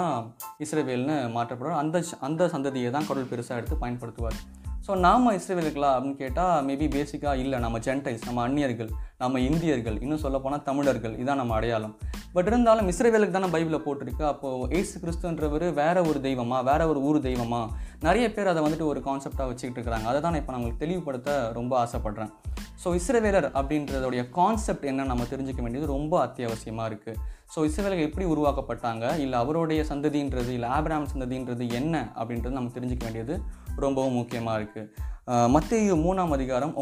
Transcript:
தான் இஸ்ரேவேல்னு மாற்றப்படுவார். அந்த அந்த சந்ததியை தான் கடவுள் பெருசாக எடுத்து பயன்படுத்துவார். ஸோ நாம் இஸ்ரேவேலுங்களா அப்படின்னு கேட்டால் மேபி பேசிக்காக இல்லை. நம்ம ஜென்டைல்ஸ் நம்ம அந்நியர்கள் நம்ம இந்தியர்கள் இன்னும் சொல்லப்போனால் தமிழர்கள் இதான் நம்ம அடையாளம். பட் இருந்தாலும் இஸ்ரேவேலுக்கு தானே பைபிளில் போட்டிருக்கு. அப்போது ஏசு கிறிஸ்துன்றவர் வேற ஒரு தெய்வமா வேற ஒரு ஊர் தெய்வமா? நிறைய பேர் அதை வந்துட்டு ஒரு கான்செப்டாக வச்சுக்கிட்டு இருக்கிறாங்க. அதை தான் இப்போ நம்மளுக்கு தெளிவுபடுத்த ரொம்ப ஆசைப்படுறேன். ஸோ இஸ்ரவேலர் அப்படின்றதோடைய கான்செப்ட் என்ன நம்ம தெரிஞ்சுக்க வேண்டியது ரொம்ப அத்தியாவசியமாக இருக்குது ஸோ இஸ்ரவேலர்கள் எப்படி உருவாக்கப்பட்டாங்க? இல்லை அவருடைய சந்ததின்றது இல்லை ஆப்ராம் சந்ததின்றது என்ன அப்படின்றது நம்ம தெரிஞ்சுக்க வேண்டியது ரொம்பவும் முக்கியமாக இருக்குது மத்திய மூணாம் அதிகாரம்